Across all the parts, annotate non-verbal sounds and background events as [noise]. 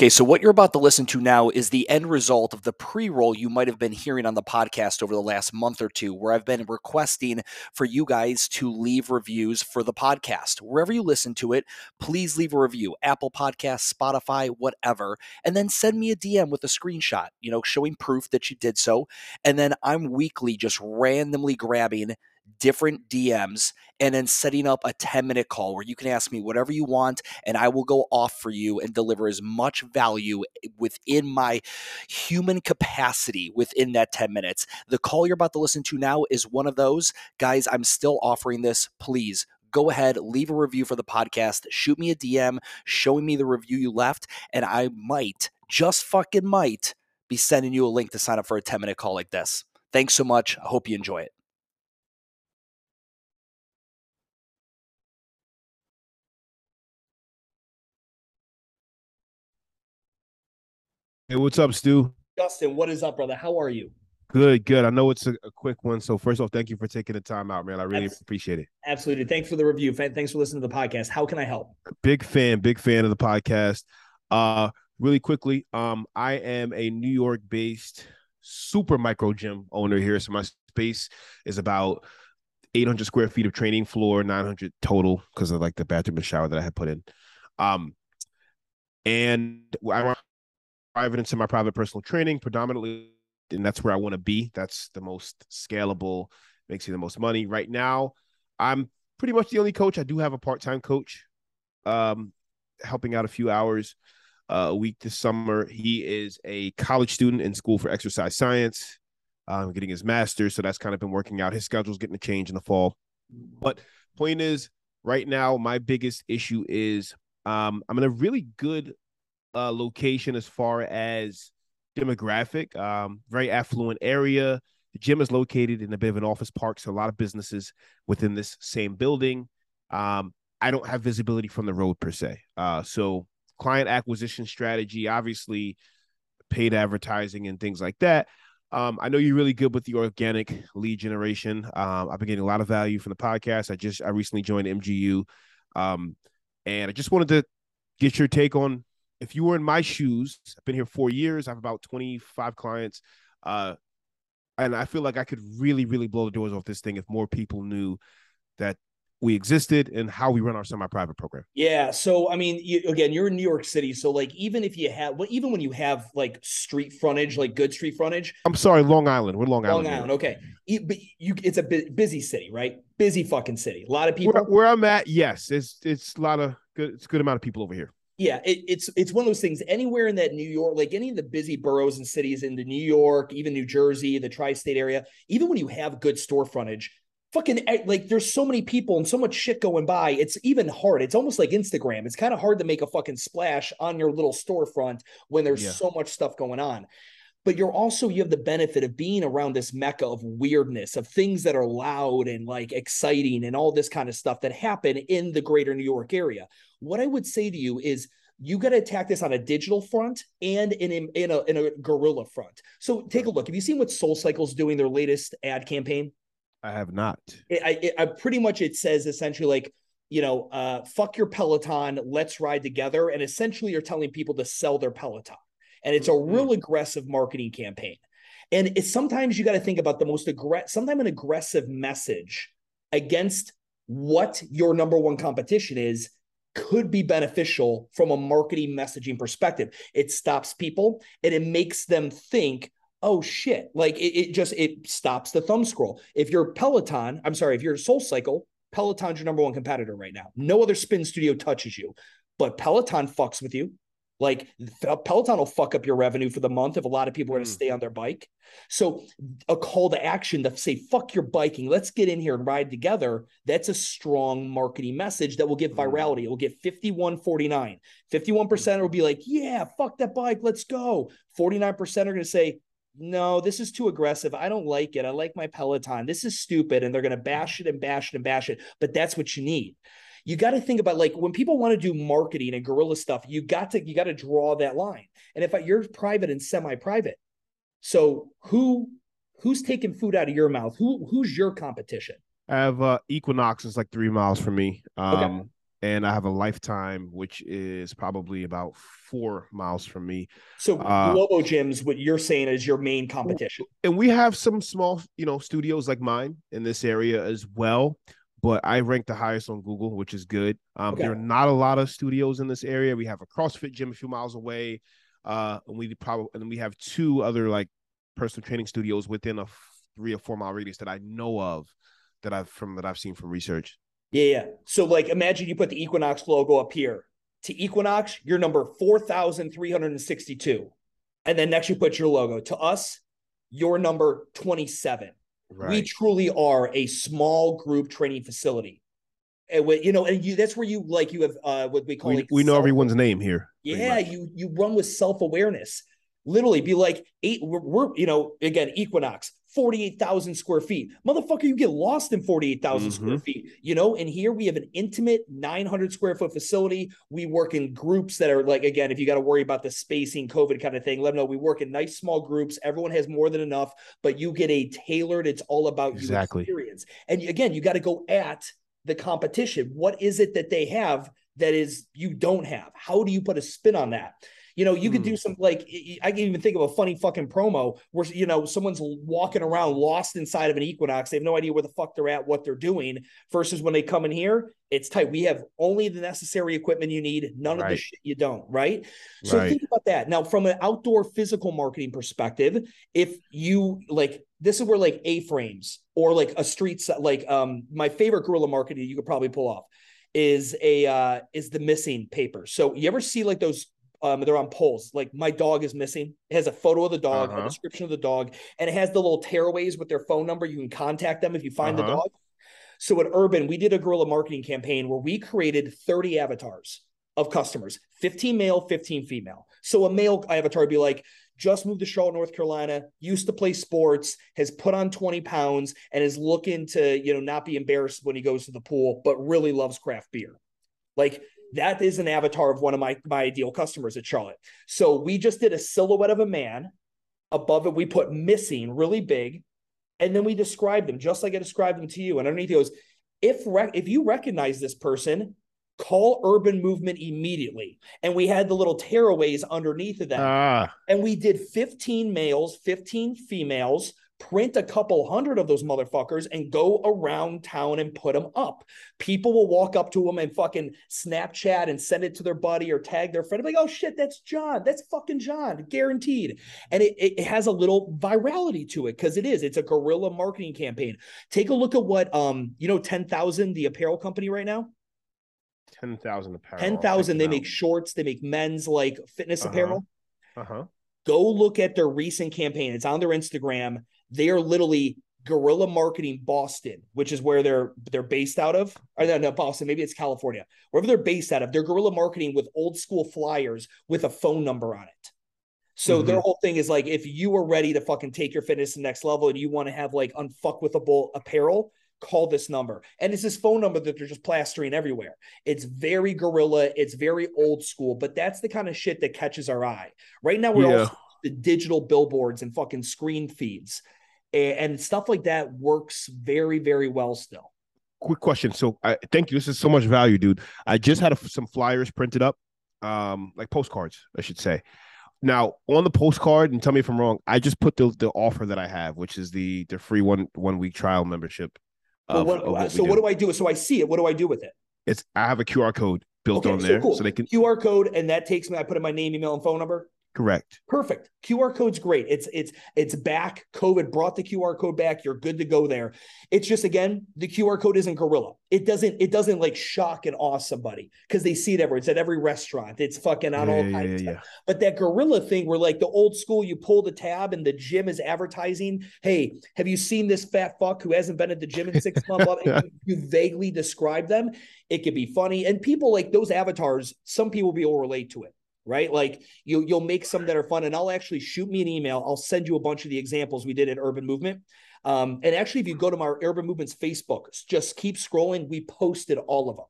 Okay, so what you're about to listen to now is the end result of the pre roll you might have been hearing on the podcast over the last month or two, where I've been requesting for you guys to leave reviews for the podcast. Wherever you listen to it, please leave a review Apple Podcasts, Spotify, whatever, and then send me a DM with a screenshot, you know, showing proof that you did so. And then I'm weekly just randomly grabbing different DMs and then setting up a 10 minute call where you can ask me whatever you want and I will go off for you and deliver as much value eh, within my human capacity within that 10 minutes. The call you're about to listen to now is one of those. Guys, I'm still offering this. Please go ahead, leave a review for the podcast, shoot me a DM showing me the review you left, and I might, just fucking might, be sending you a link to sign up for a 10 minute call like this. Thanks so much. I hope you enjoy it. Hey, what's up, Stu? Justin, what is up, brother? How are you? Good, good. I know it's a, a quick one. So first off, thank you for taking the time out, man. I really appreciate it. Absolutely. Thanks for the review. Thanks for listening to the podcast. How can I help? Big fan, big fan of the podcast. Uh, really quickly, um, I am a New York based super micro gym owner here. So my space is about 800 square feet of training floor, 900 total because of like the bathroom and shower that I had put in. Um, and I private into my private personal training predominantly and that's where i want to be. That's the most scalable makes you the most money. Right now i'm pretty much the only coach. I do have a part-time coach um helping out a few hours uh, a week this summer. He is a college student in school for exercise science. Um, getting his master's so that's kind of been working out. His schedule's getting a change in the fall. But point is right now my biggest issue is um, i'm in a really good uh, location as far as demographic. Um, very affluent area. The gym is located in a bit of an office park, so a lot of businesses within this same building. Um, I don't have visibility from the road per se. Uh, so client acquisition strategy, obviously, paid advertising and things like that. Um, I know you're really good with the organic lead generation. Um, I've been getting a lot of value from the podcast. I just I recently joined MGU, um, and I just wanted to get your take on if you were in my shoes, I've been here four years. I have about 25 clients. Uh, and I feel like I could really, really blow the doors off this thing if more people knew that we existed and how we run our semi-private program. Yeah. So I mean, you, again, you're in New York City, so like even if you have, well, even when you have like street frontage, like good street frontage. I'm sorry, Long Island. We're Long, Island. Long Island. Okay. But you, it's a busy city, right? Busy fucking city. A lot of people. Where, where I'm at, yes, it's it's a lot of good. It's a good amount of people over here yeah, it, it's it's one of those things. Anywhere in that New York, like any of the busy boroughs and cities in the New York, even New Jersey, the tri-state area, even when you have good store frontage, fucking eh, like there's so many people and so much shit going by. It's even hard. It's almost like Instagram. It's kind of hard to make a fucking splash on your little storefront when there's yeah. so much stuff going on but you're also you have the benefit of being around this mecca of weirdness of things that are loud and like exciting and all this kind of stuff that happen in the greater new york area. What i would say to you is you got to attack this on a digital front and in a, in a in a guerrilla front. So take a look. Have you seen what soul cycle's doing their latest ad campaign? I have not. It, I, it, I pretty much it says essentially like you know uh fuck your peloton let's ride together and essentially you're telling people to sell their peloton and it's a mm-hmm. real aggressive marketing campaign. And it's sometimes you got to think about the most aggressive, sometimes an aggressive message against what your number one competition is could be beneficial from a marketing messaging perspective. It stops people and it makes them think, oh shit, like it, it just it stops the thumb scroll. If you're Peloton, I'm sorry, if you're Soul Cycle, Peloton's your number one competitor right now. No other spin studio touches you, but Peloton fucks with you. Like Peloton will fuck up your revenue for the month if a lot of people are going to mm. stay on their bike. So a call to action to say "fuck your biking," let's get in here and ride together. That's a strong marketing message that will get mm. virality. It will get 51-49. 51% will be like, "Yeah, fuck that bike, let's go." 49% are going to say, no, this is too aggressive. I don't like it. I like my Peloton. This is stupid. And they're going to bash it and bash it and bash it. But that's what you need you got to think about like when people want to do marketing and guerrilla stuff, you got to you got to draw that line. And if you're private and semi-private, so who who's taking food out of your mouth? Who who's your competition? I have uh, Equinox is like three miles from me. Um, okay. and I have a lifetime, which is probably about four miles from me. So uh, Globo gyms, what you're saying is your main competition. And we have some small, you know, studios like mine in this area as well. But I rank the highest on Google, which is good. Um, okay. There are not a lot of studios in this area. We have a CrossFit gym a few miles away, uh, and we probably and we have two other like personal training studios within a three or four mile radius that I know of that I've from that I've seen from research. Yeah, yeah. So like imagine you put the Equinox logo up here. To Equinox, you're number 4,362. And then next you put your logo. To us, you're number 27. Right. We truly are a small group training facility. And you know, and you that's where you like you have uh what we call we, like we know everyone's name here. Yeah, you you run with self-awareness literally be like eight we're, we're, you know again equinox 48,000 square feet. Motherfucker you get lost in 48,000 mm-hmm. square feet you know? And here we have an intimate 900 square foot facility. We work in groups that are like again if you got to worry about the spacing covid kind of thing let them know. We work in nice small groups. Everyone has more than enough but you get a tailored it's all about exactly. experience. And again you got to go at the competition. What is it that they have that is you don't have? How do you put a spin on that you know, you mm. could do hmm. some like I can even think of a funny fucking promo where you know someone's walking around lost inside of an Equinox. They have no idea where the fuck they're at, what they're doing. Versus when they come in here, it's tight. We have only the necessary equipment you need, none right. of the shit you don't. Right. So right. think about that. Now, from an outdoor physical marketing perspective, if you like, this is where like A frames or like a street like um my favorite guerrilla marketing you could probably pull off is a uh is the missing paper. So you ever see like those um, they're on poles. Like my dog is missing. It has a photo of the dog, uh-huh. a description of the dog, and it has the little tearaways with their phone number. You can contact them if you find uh-huh. the dog. So at Urban, we did a guerrilla marketing campaign where we created 30 avatars of customers, 15 male, 15 female. So a male avatar would be like, just moved to Charlotte, North Carolina, used to play sports, has put on 20 pounds, and is looking to, you know, not be embarrassed when he goes to the pool, but really loves craft beer. Like that is an avatar of one of my my ideal customers at Charlotte. So we just did a silhouette of a man. Above it, we put missing really big, and then we described them just like I described them to you. And underneath it goes, if rec- if you recognize this person, call urban movement immediately. And we had the little tearaways underneath of that. Ah. And we did 15 males, 15 females print a couple hundred of those motherfuckers and go around town and put them up. People will walk up to them and fucking Snapchat and send it to their buddy or tag their friend. Like, oh shit, that's John. That's fucking John, guaranteed. And it, it has a little virality to it because it is. It's a guerrilla marketing campaign. Take a look at what um, you know, 10,000, the apparel company right now. 10,000 apparel. 10,000. They make shorts, they make men's like fitness uh-huh. apparel. Uh-huh. Go look at their recent campaign. It's on their Instagram they are literally guerrilla marketing Boston, which is where they're they're based out of. Or no, no, Boston, maybe it's California. Wherever they're based out of, they're guerrilla marketing with old school flyers with a phone number on it. So mm-hmm. their whole thing is like if you are ready to fucking take your fitness to the next level and you want to have like unfuckwithable apparel, call this number. And it's this phone number that they're just plastering everywhere. It's very guerrilla, it's very old school, but that's the kind of shit that catches our eye. Right now, we're yeah. also the digital billboards and fucking screen feeds and stuff like that works very very well still. Quick question. So i thank you. This is so much value dude. I just had a, some flyers printed up um like postcards i should say. Now on the postcard and tell me if i'm wrong i just put the the offer that i have which is the the free one one week trial membership of, what, of what so what do. i do? So i see it. What do i do with it? It's i have a qr code built okay, on there cool. so they can qr code and that takes me i put in my name email and phone number Correct. Perfect. QR code's great. It's it's it's back. COVID brought the QR code back. You're good to go there. It's just again, the QR code isn't guerrilla. It doesn't it doesn't like shock and awe somebody because they see it everywhere. It's at every restaurant. It's fucking on yeah, all kinds. Yeah, yeah, But that guerrilla thing where like the old school, you pull the tab and the gym is advertising. Hey, have you seen this fat fuck who hasn't been at the gym in six [laughs] months? you, you vaguely describe them. It could be funny. And people like those avatars, some people will relate to it right? Like you you'll make some that are fun, and I'll actually shoot me an email. I'll send you a bunch of the examples we did at Urban Movement. Um, and actually, if you go to our Urban Movements Facebook, just keep scrolling. We posted all of them.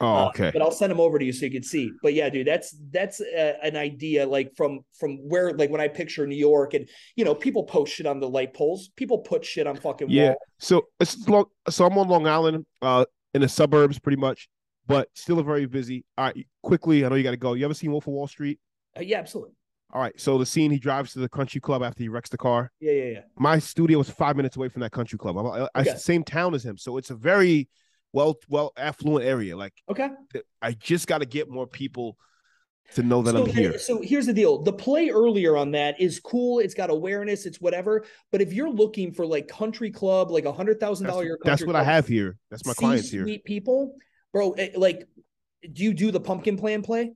Oh, uh, okay. Uh, but I'll send them over to you so you can see. But yeah, dude, that's that's uh, an idea like from from where like when I picture New York and you know people post shit on the light poles, people put shit on fucking yeah. Wall. So it's long. So I'm on Long Island, uh, in the suburbs, pretty much but still a very busy. All right, quickly, I know you got to go. You ever seen Wolf of Wall Street? Uh, yeah, absolutely. All right, so the scene he drives to the country club after he wrecks the car. Yeah, yeah, yeah. My studio was five minutes away from that country club. I'm, I, Okay. I same town as him, so it's a very well, well affluent area. Like Okay. I just got to get more people to know that so, I'm here. so here's the deal. The play earlier on that is cool. It's got awareness. It's whatever. But if you're looking for like country club, like a hundred thousand dollar year, that's what I have here. That's my clients here. People, bro. eh, Like, do you do the pumpkin plan play?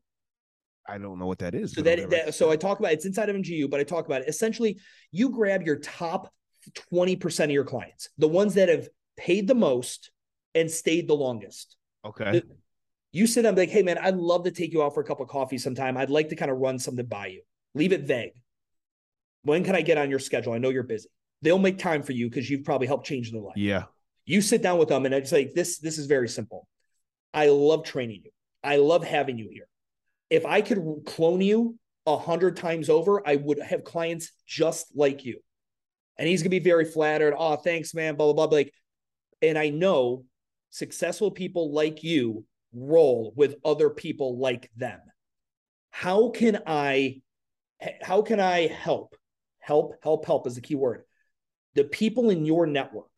I don't know what that is. So that, that so I talk about it's inside of MGU, but I talk about it. Essentially, you grab your top 20% of your clients, the ones that have paid the most and stayed the longest. okay. You sit down like, hey man, I'd love to take you out for a cup of coffee sometime. I'd like to kind of run something by you. Leave it vague. When can I get on your schedule? I know you're busy. They'll make time for you because you've probably helped change their life. Yeah. You sit down with them and it's like this, this is very simple. I love training you. I love having you here. If I could clone you a hundred times over, I would have clients just like you. And he's gonna be very flattered. Oh, thanks, man. Blah blah blah. Like, and I know successful people like you roll with other people like them. How can I how can I help? Help, help, help is the key word. The people in your network.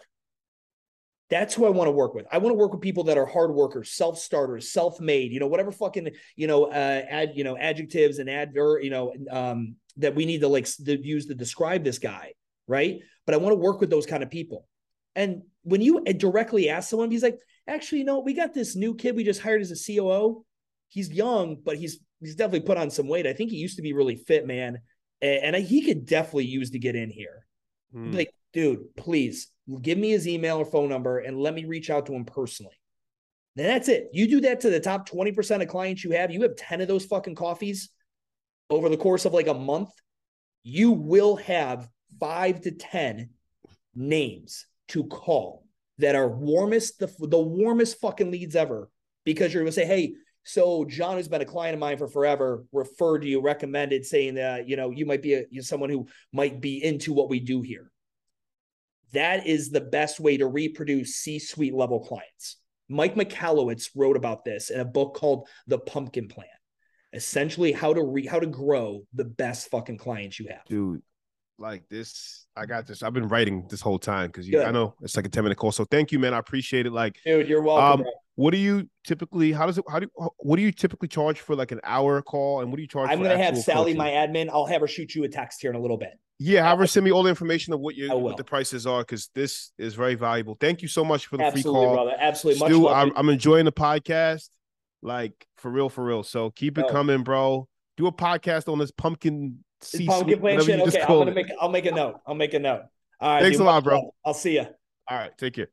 That's who I want to work with. I want to work with people that are hard workers, self-starters, self-made, you know, whatever fucking, you know, uh add, you know, adjectives and adver, you know, um that we need to like to use to describe this guy, right? But I want to work with those kind of people. And when you directly ask someone, he's like, actually, you know, we got this new kid we just hired as a COO. He's young, but he's he's definitely put on some weight. I think he used to be really fit, man, A- and, I, he could definitely use to get in here. Hmm. Like, dude, please give me his email or phone number and let me reach out to him personally. Then that's it. You do that to the top 20% of clients you have, you have 10 of those fucking coffees over the course of like a month, you will have five to 10 names to call that are warmest, the, the warmest fucking leads ever because you're going to say, hey, so John has been a client of mine for forever, referred to you, recommended, saying that you know you might be a, you're someone who might be into what we do here. That is the best way to reproduce C-suite level clients. Mike Michalowicz wrote about this in a book called The Pumpkin Plan. Essentially, how to re, how to grow the best fucking clients you have. dude like this i got this i've been writing this whole time because i know it's like a 10 minute call so thank you man i appreciate it like Dude, you're welcome. Um. What do you typically how does it how do what do you typically charge for like an hour call and what do you charge I'm gonna have Sally, coaching? my admin. I'll have her shoot you a text here in a little bit. yeah have her send me all the information of what you what the prices are because this is very valuable thank you so much for the Absolutely, free call brother. Absolutely. Stu. I'm, I'm enjoying the podcast like for real for real so keep it Oh. coming bro do a podcast on this pumpkin C pumpkin plan whatever shit. Okay, i'm gonna it. make i'll make a note. I'll make a note. All right. Thanks dude, a lot, bro. I'll see you. all right take care